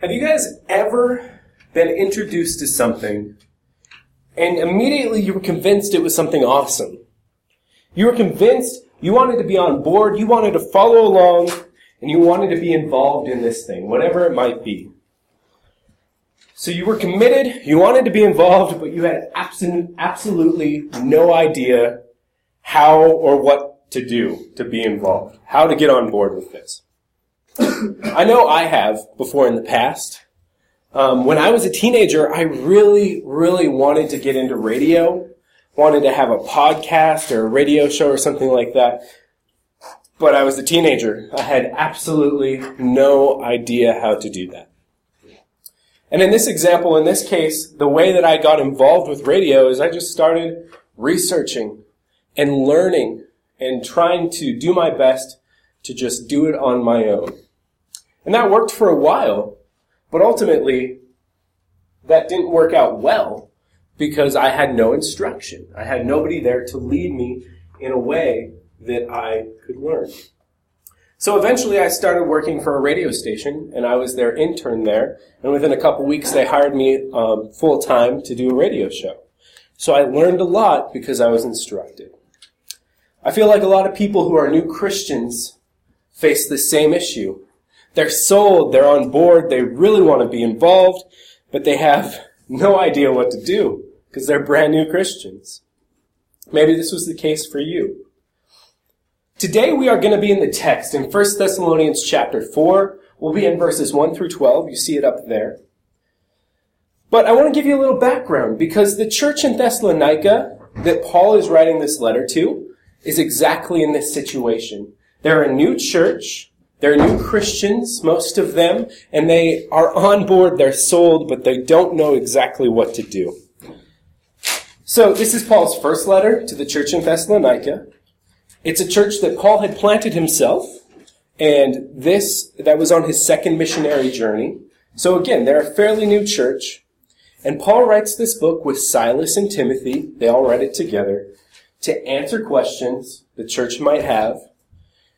Have you guys ever been introduced to something and immediately you were convinced it was something awesome? You were convinced you wanted to be on board, you wanted to follow along, and you wanted to be involved in this thing, whatever it might be. So you were committed, you wanted to be involved, but you had absolute, absolutely no idea how or what to do to be involved, how to get on board with this. I know I have before in the past. Um, when I was a teenager, I really, really wanted to get into radio, wanted to have a podcast or a radio show or something like that. But I was a teenager. I had absolutely no idea how to do that. And in this example, in this case, the way that I got involved with radio is I just started researching and learning and trying to do my best to just do it on my own. And that worked for a while, but ultimately, that didn't work out well because I had no instruction. I had nobody there to lead me in a way that I could learn. So eventually I started working for a radio station and I was their intern there. And within a couple weeks they hired me um, full time to do a radio show. So I learned a lot because I was instructed. I feel like a lot of people who are new Christians face the same issue. They're sold, they're on board, they really want to be involved, but they have no idea what to do because they're brand new Christians. Maybe this was the case for you. Today we are going to be in the text in 1 Thessalonians chapter 4. We'll be in verses 1 through 12. You see it up there. But I want to give you a little background because the church in Thessalonica that Paul is writing this letter to is exactly in this situation. They're a new church. They're new Christians, most of them, and they are on board. They're sold, but they don't know exactly what to do. So this is Paul's first letter to the church in Thessalonica. It's a church that Paul had planted himself, and this, that was on his second missionary journey. So again, they're a fairly new church. And Paul writes this book with Silas and Timothy. They all read it together to answer questions the church might have,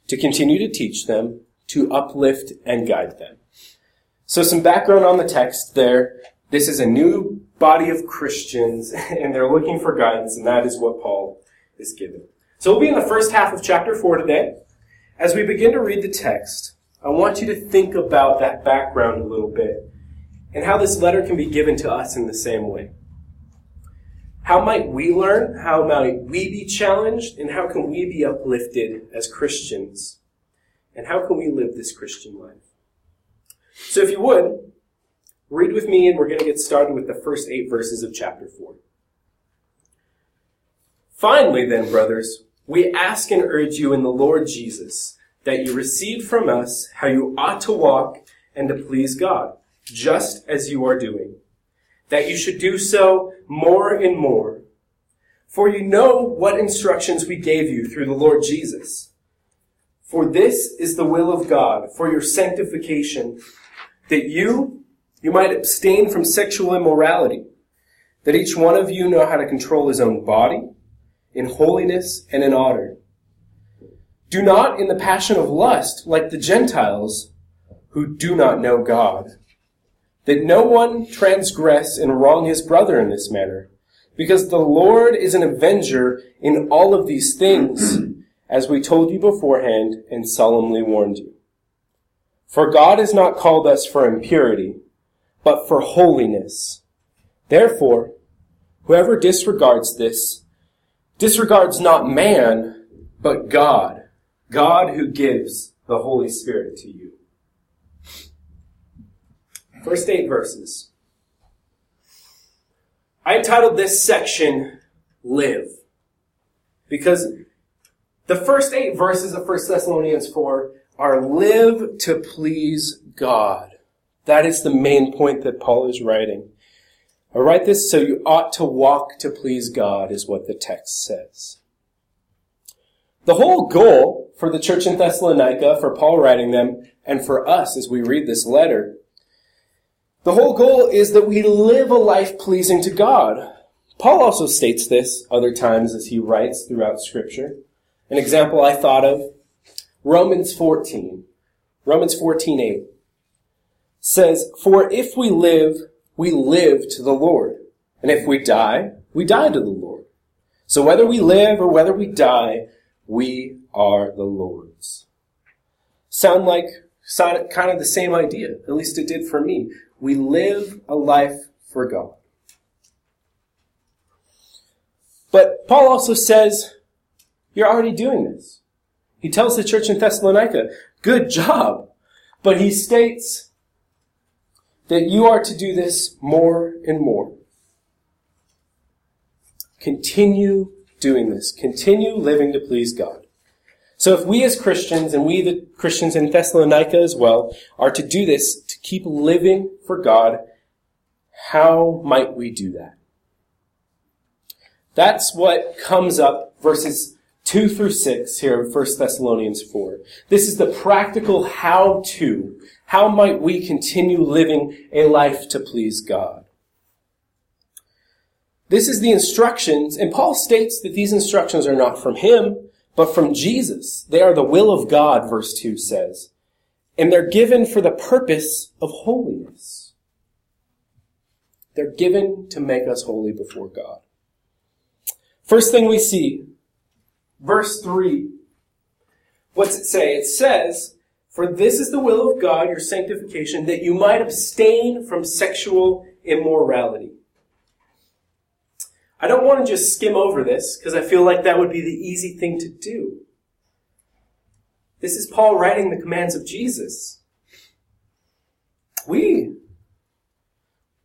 to continue to teach them, to uplift and guide them. So some background on the text there. This is a new body of Christians and they're looking for guidance and that is what Paul is giving. So we'll be in the first half of chapter 4 today. As we begin to read the text, I want you to think about that background a little bit and how this letter can be given to us in the same way. How might we learn? How might we be challenged? And how can we be uplifted as Christians? And how can we live this Christian life? So if you would, read with me and we're going to get started with the first eight verses of chapter 4. Finally then, brothers, we ask and urge you in the Lord Jesus that you receive from us how you ought to walk and to please God, just as you are doing. That you should do so more and more. For you know what instructions we gave you through the Lord Jesus. For this is the will of God for your sanctification, that you, you might abstain from sexual immorality, that each one of you know how to control his own body in holiness and in honor. Do not in the passion of lust like the Gentiles who do not know God. That no one transgress and wrong his brother in this manner, because the Lord is an avenger in all of these things, as we told you beforehand and solemnly warned you. For God has not called us for impurity, but for holiness. Therefore, whoever disregards this disregards not man, but God. God who gives the Holy Spirit to you. First eight verses. I entitled this section Live. Because the first eight verses of 1 Thessalonians 4 are live to please God. That is the main point that Paul is writing. I write this so you ought to walk to please God, is what the text says. The whole goal for the church in Thessalonica, for Paul writing them, and for us as we read this letter, the whole goal is that we live a life pleasing to God. Paul also states this other times as he writes throughout scripture. An example I thought of, Romans 14. Romans 14, 8 says, For if we live, we live to the Lord. And if we die, we die to the Lord. So whether we live or whether we die, we are the Lord's. Sound like kind of the same idea. At least it did for me. We live a life for God. But Paul also says, you're already doing this. He tells the church in Thessalonica, good job. But he states that you are to do this more and more. Continue doing this. Continue living to please God. So if we as Christians, and we the Christians in Thessalonica as well, are to do this, to keep living for God, how might we do that? That's what comes up verses 2 through 6 here in 1 Thessalonians 4. This is the practical how to. How might we continue living a life to please God? This is the instructions, and Paul states that these instructions are not from him, but from Jesus. They are the will of God, verse 2 says. And they're given for the purpose of holiness. They're given to make us holy before God. First thing we see, verse 3. What's it say? It says, For this is the will of God, your sanctification, that you might abstain from sexual immorality. I don't want to just skim over this, because I feel like that would be the easy thing to do. This is Paul writing the commands of Jesus. We,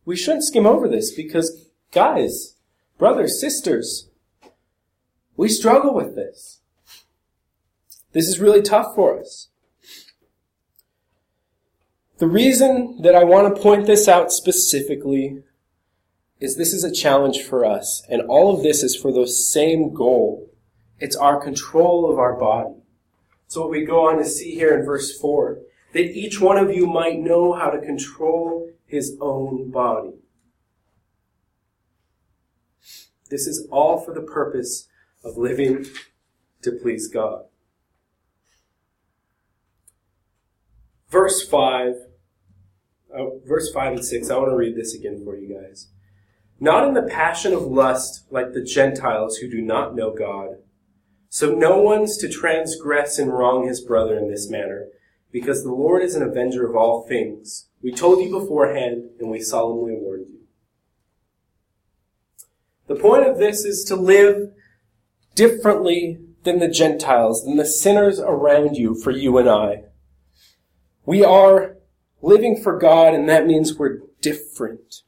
we shouldn't skim over this because, guys, brothers, sisters, we struggle with this. This is really tough for us. The reason that I want to point this out specifically is this is a challenge for us, and all of this is for the same goal. It's our control of our body. So what we go on to see here in verse 4, that each one of you might know how to control his own body. This is all for the purpose of living to please God. Verse 5, uh, verse 5 and 6, I want to read this again for you guys. Not in the passion of lust like the Gentiles who do not know God. So no one's to transgress and wrong his brother in this manner, because the Lord is an avenger of all things. We told you beforehand, and we solemnly warned you. The point of this is to live differently than the Gentiles, than the sinners around you, for you and I. We are living for God, and that means we're different.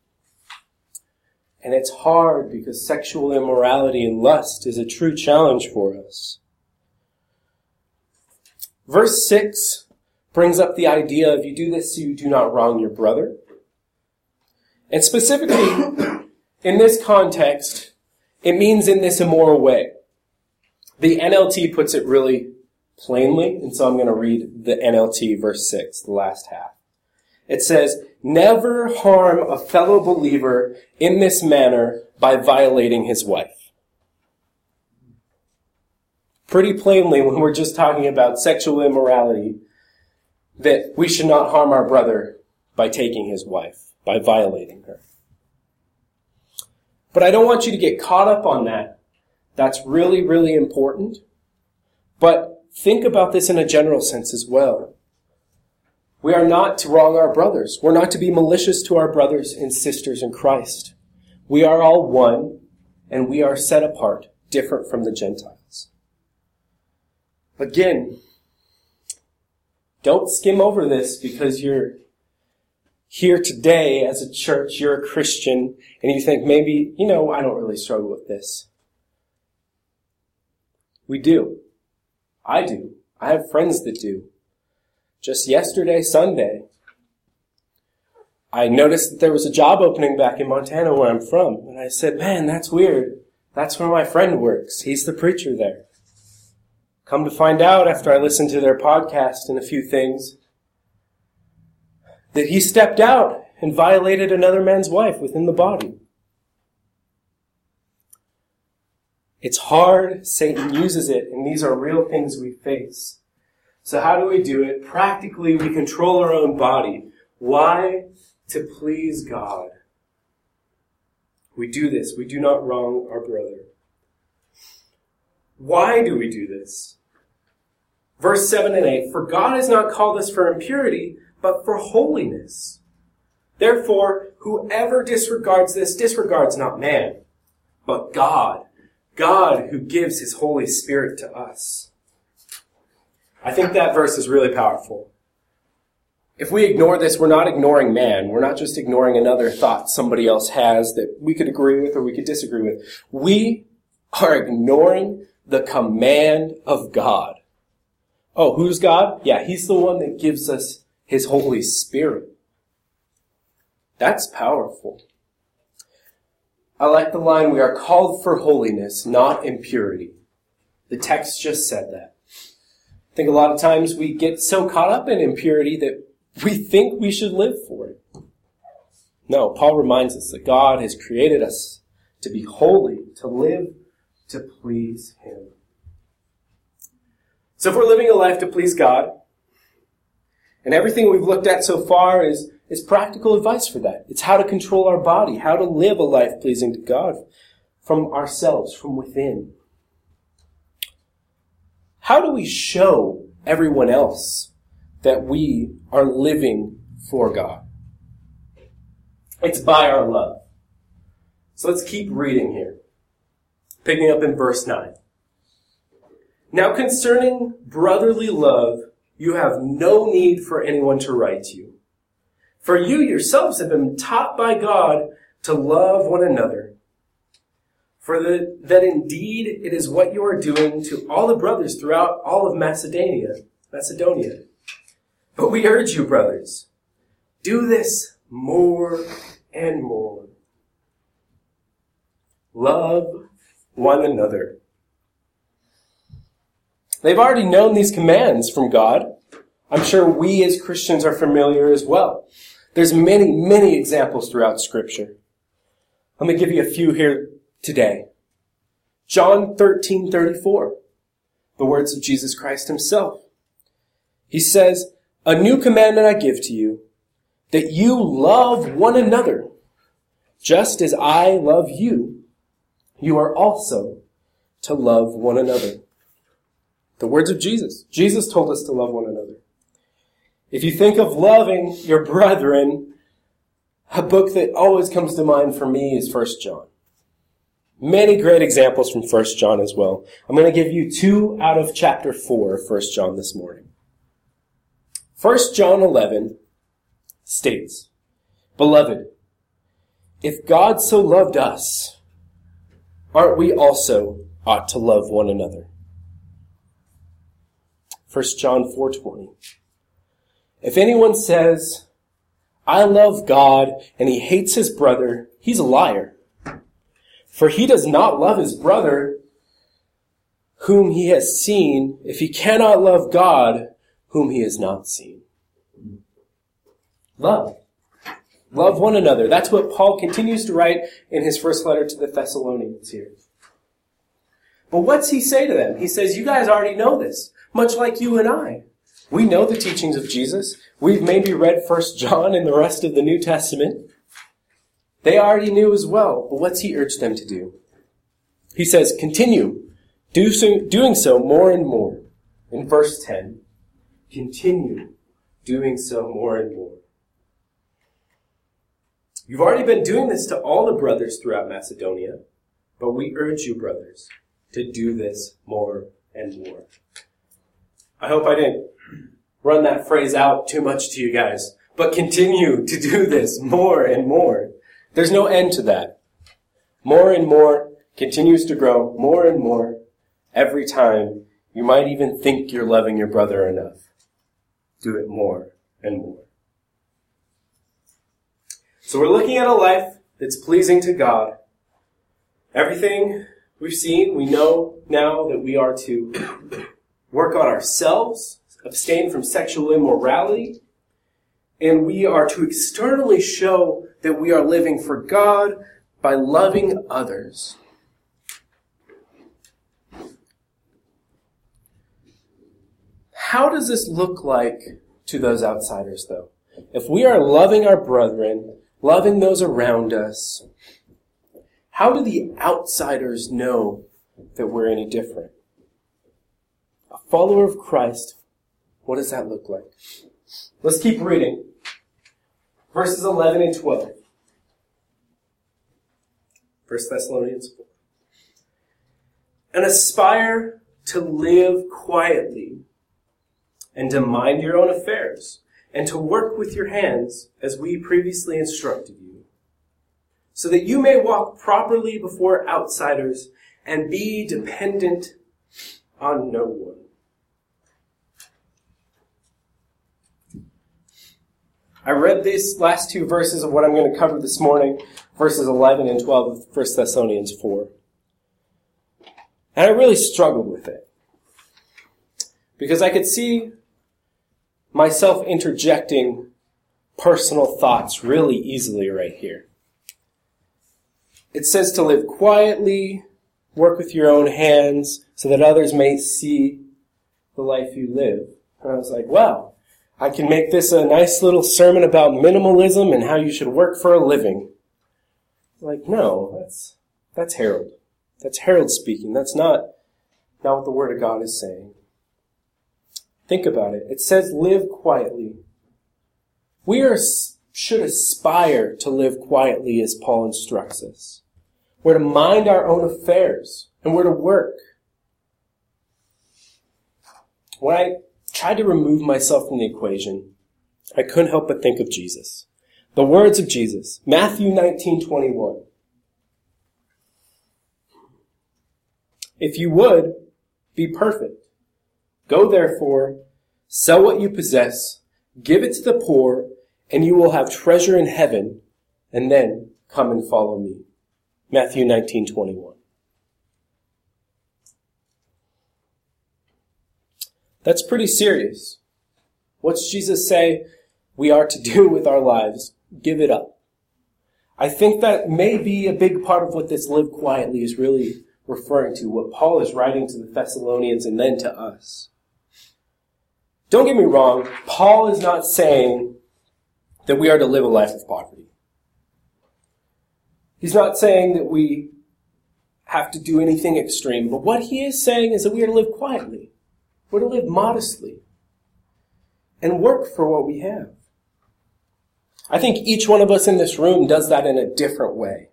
And it's hard because sexual immorality and lust is a true challenge for us. Verse 6 brings up the idea of you do this so you do not wrong your brother. And specifically, in this context, it means in this immoral way. The NLT puts it really plainly, and so I'm going to read the NLT verse 6, the last half. It says, Never harm a fellow believer in this manner by violating his wife. Pretty plainly, when we're just talking about sexual immorality, that we should not harm our brother by taking his wife, by violating her. But I don't want you to get caught up on that that's really, really important. But think about this in a general sense as well. We are not to wrong our brothers. We're not to be malicious to our brothers and sisters in Christ. We are all one, and we are set apart, different from the Gentiles. Again, don't skim over this because you're here today as a church, you're a Christian, and you think maybe, you know, I don't really struggle with this. We do. I do. I have friends that do. Just yesterday, Sunday, I noticed that there was a job opening back in Montana where I'm from. And I said, man, that's weird. That's where my friend works. He's the preacher there. Come to find out after I listened to their podcast and a few things that he stepped out and violated another man's wife within the body. It's hard. Satan uses it, and these are real things we face. So how do we do it? Practically, we control our own body. Why? To please God. We do this. We do not wrong our brother. Why do we do this? Verse 7 and 8 For God has not called us for impurity, but for holiness. Therefore, whoever disregards this disregards not man, but God. God who gives his Holy Spirit to us. I think that verse is really powerful. If we ignore this, we're not ignoring man. We're not just ignoring another thought somebody else has that we could agree with or we could disagree with. We are ignoring the command of God. Oh, who's God? Yeah, He's the one that gives us His Holy Spirit. That's powerful. I like the line, we are called for holiness, not impurity. The text just said that. I think a lot of times we get so caught up in impurity that we think we should live for it. No, Paul reminds us that God has created us to be holy, to live to please Him. So if we're living a life to please God, and everything we've looked at so far is, is practical advice for that. It's how to control our body, how to live a life pleasing to God from ourselves, from within. How do we show everyone else that we are living for God? It's by our love. So let's keep reading here. Picking up in verse 9. Now concerning brotherly love, you have no need for anyone to write to you. For you yourselves have been taught by God to love one another. For the, that indeed it is what you are doing to all the brothers throughout all of Macedonia, Macedonia. But we urge you, brothers, do this more and more. Love one another. They've already known these commands from God. I'm sure we as Christians are familiar as well. There's many, many examples throughout scripture. Let me give you a few here today. John 13, 34. The words of Jesus Christ himself. He says, A new commandment I give to you, that you love one another, just as I love you. You are also to love one another. The words of Jesus. Jesus told us to love one another. If you think of loving your brethren, a book that always comes to mind for me is 1 John. Many great examples from 1 John as well. I'm going to give you two out of chapter 4 of 1 John this morning. 1 John 11 states, Beloved, if God so loved us, aren't we also ought to love one another? 1 John 4:20. If anyone says, "I love God," and he hates his brother, he's a liar. For he does not love his brother whom he has seen if he cannot love God whom he has not seen. Love. Love one another. That's what Paul continues to write in his first letter to the Thessalonians here. But what's he say to them? He says, you guys already know this much like you and I. We know the teachings of Jesus. We've maybe read First John and the rest of the New Testament. They already knew as well, but what's he urged them to do? He says, continue do so, doing so more and more. In verse 10, continue doing so more and more. You've already been doing this to all the brothers throughout Macedonia, but we urge you, brothers, to do this more and more. I hope I didn't run that phrase out too much to you guys, but continue to do this more and more. There's no end to that. More and more continues to grow more and more every time. You might even think you're loving your brother enough. Do it more and more. So we're looking at a life that's pleasing to God. Everything we've seen, we know now that we are to work on ourselves, abstain from sexual immorality, and we are to externally show that we are living for God by loving others. How does this look like to those outsiders, though? if we are loving our brethren, loving those around us, how do the outsiders know that we're any different? Follower of Christ, what does that look like? Let's keep reading. Verses 11 and 12. 1 Thessalonians 4. And aspire to live quietly and to mind your own affairs and to work with your hands as we previously instructed you, so that you may walk properly before outsiders and be dependent on no one. I read these last two verses of what I'm going to cover this morning, verses 11 and 12 of 1 Thessalonians 4. And I really struggled with it. Because I could see myself interjecting personal thoughts really easily right here. It says to live quietly, work with your own hands, so that others may see the life you live. And I was like, wow, I can make this a nice little sermon about minimalism and how you should work for a living. Like, no, that's, that's Harold. That's Harold speaking. That's not, not what the Word of God is saying. Think about it. It says live quietly. We are, should aspire to live quietly as Paul instructs us. We're to mind our own affairs and we're to work. When I tried to remove myself from the equation, I couldn't help but think of Jesus. The words of Jesus. Matthew 19, 21. If you would be perfect, Go therefore, sell what you possess, give it to the poor, and you will have treasure in heaven, and then come and follow me. Matthew 19:21. That's pretty serious. What's Jesus say we are to do with our lives? Give it up. I think that may be a big part of what this live quietly is really referring to, what Paul is writing to the Thessalonians and then to us. Don't get me wrong, Paul is not saying that we are to live a life of poverty. He's not saying that we have to do anything extreme, but what he is saying is that we are to live quietly. We're to live modestly and work for what we have. I think each one of us in this room does that in a different way.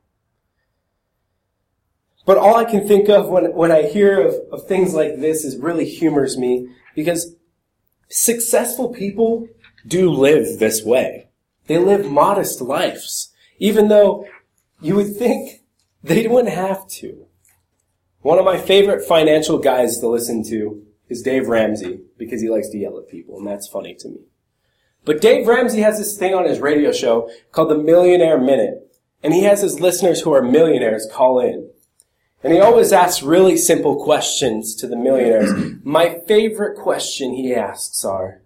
But all I can think of when, when I hear of, of things like this is really humors me because Successful people do live this way. They live modest lives, even though you would think they wouldn't have to. One of my favorite financial guys to listen to is Dave Ramsey because he likes to yell at people, and that's funny to me. But Dave Ramsey has this thing on his radio show called the Millionaire Minute, and he has his listeners who are millionaires call in. And he always asks really simple questions to the millionaires. My favorite question he asks are,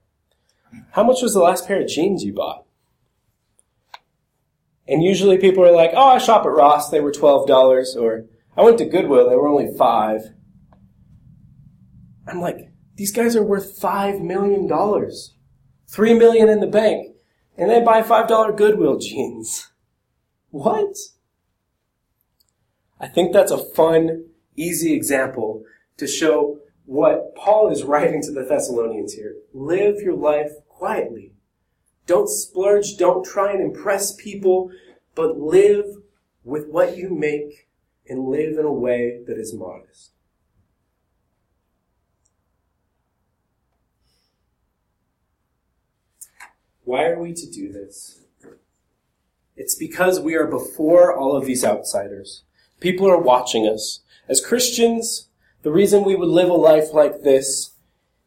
how much was the last pair of jeans you bought? And usually people are like, oh, I shop at Ross, they were $12, or I went to Goodwill, they were only 5 I'm like, these guys are worth $5 million. 3 million in the bank. And they buy $5 Goodwill jeans. What? I think that's a fun, easy example to show what Paul is writing to the Thessalonians here. Live your life quietly. Don't splurge, don't try and impress people, but live with what you make and live in a way that is modest. Why are we to do this? It's because we are before all of these outsiders. People are watching us. As Christians, the reason we would live a life like this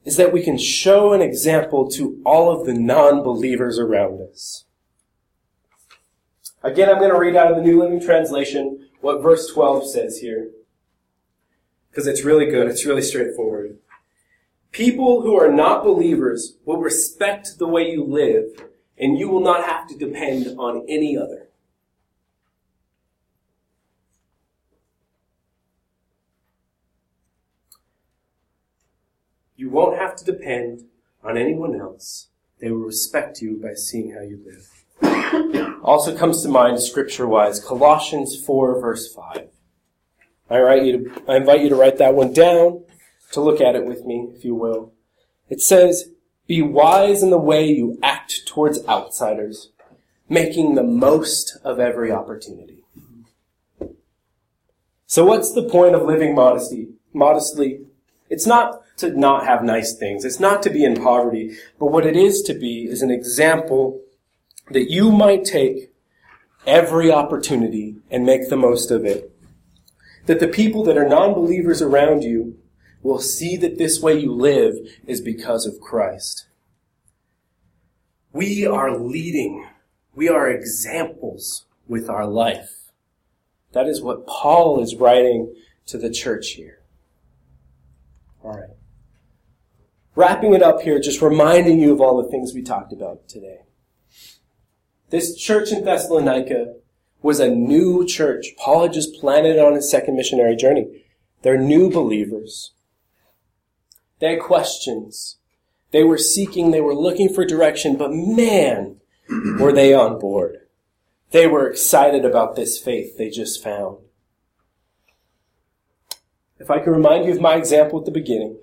is that we can show an example to all of the non-believers around us. Again, I'm going to read out of the New Living Translation what verse 12 says here. Because it's really good. It's really straightforward. People who are not believers will respect the way you live, and you will not have to depend on any other. You won't have to depend on anyone else. They will respect you by seeing how you live. also comes to mind scripture wise, Colossians 4 verse 5. I, write you to, I invite you to write that one down, to look at it with me, if you will. It says, be wise in the way you act towards outsiders, making the most of every opportunity. So what's the point of living modesty, modestly? It's not to not have nice things. It's not to be in poverty. But what it is to be is an example that you might take every opportunity and make the most of it. That the people that are non-believers around you will see that this way you live is because of Christ. We are leading. We are examples with our life. That is what Paul is writing to the church here. All right. Wrapping it up here, just reminding you of all the things we talked about today. This church in Thessalonica was a new church. Paul had just planted on his second missionary journey. They're new believers. They had questions. They were seeking, they were looking for direction, but man, were they on board. They were excited about this faith they just found. If I can remind you of my example at the beginning,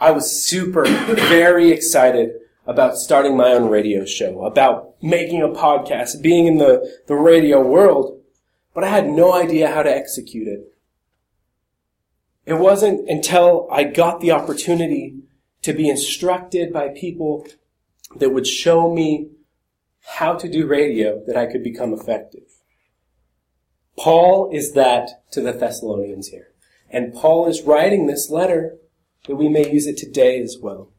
I was super, very excited about starting my own radio show, about making a podcast, being in the, the radio world, but I had no idea how to execute it. It wasn't until I got the opportunity to be instructed by people that would show me how to do radio that I could become effective. Paul is that to the Thessalonians here. And Paul is writing this letter that we may use it today as well.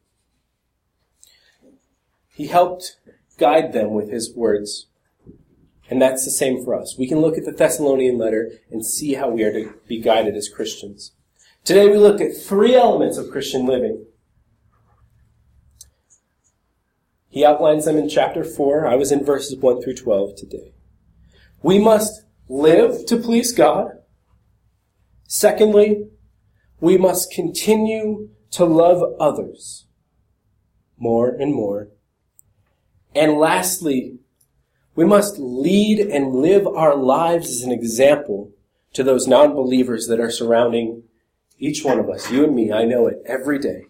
He helped guide them with his words. And that's the same for us. We can look at the Thessalonian letter and see how we are to be guided as Christians. Today we looked at three elements of Christian living. He outlines them in chapter 4. I was in verses 1 through 12 today. We must live to please God. Secondly, we must continue to love others more and more. And lastly, we must lead and live our lives as an example to those non-believers that are surrounding each one of us, you and me, I know it every day.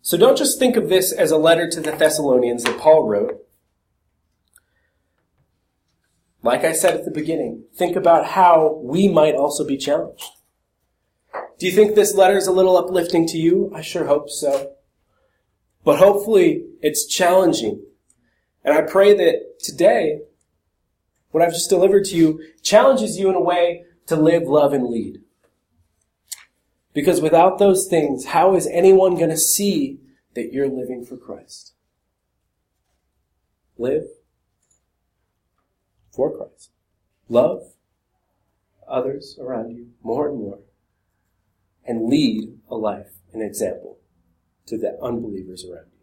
So don't just think of this as a letter to the Thessalonians that Paul wrote. Like I said at the beginning, think about how we might also be challenged. Do you think this letter is a little uplifting to you? I sure hope so. But hopefully it's challenging. And I pray that today, what I've just delivered to you challenges you in a way to live, love, and lead. Because without those things, how is anyone going to see that you're living for Christ? Live for Christ. Love others around you more and more. And lead a life, an example to the unbelievers around you.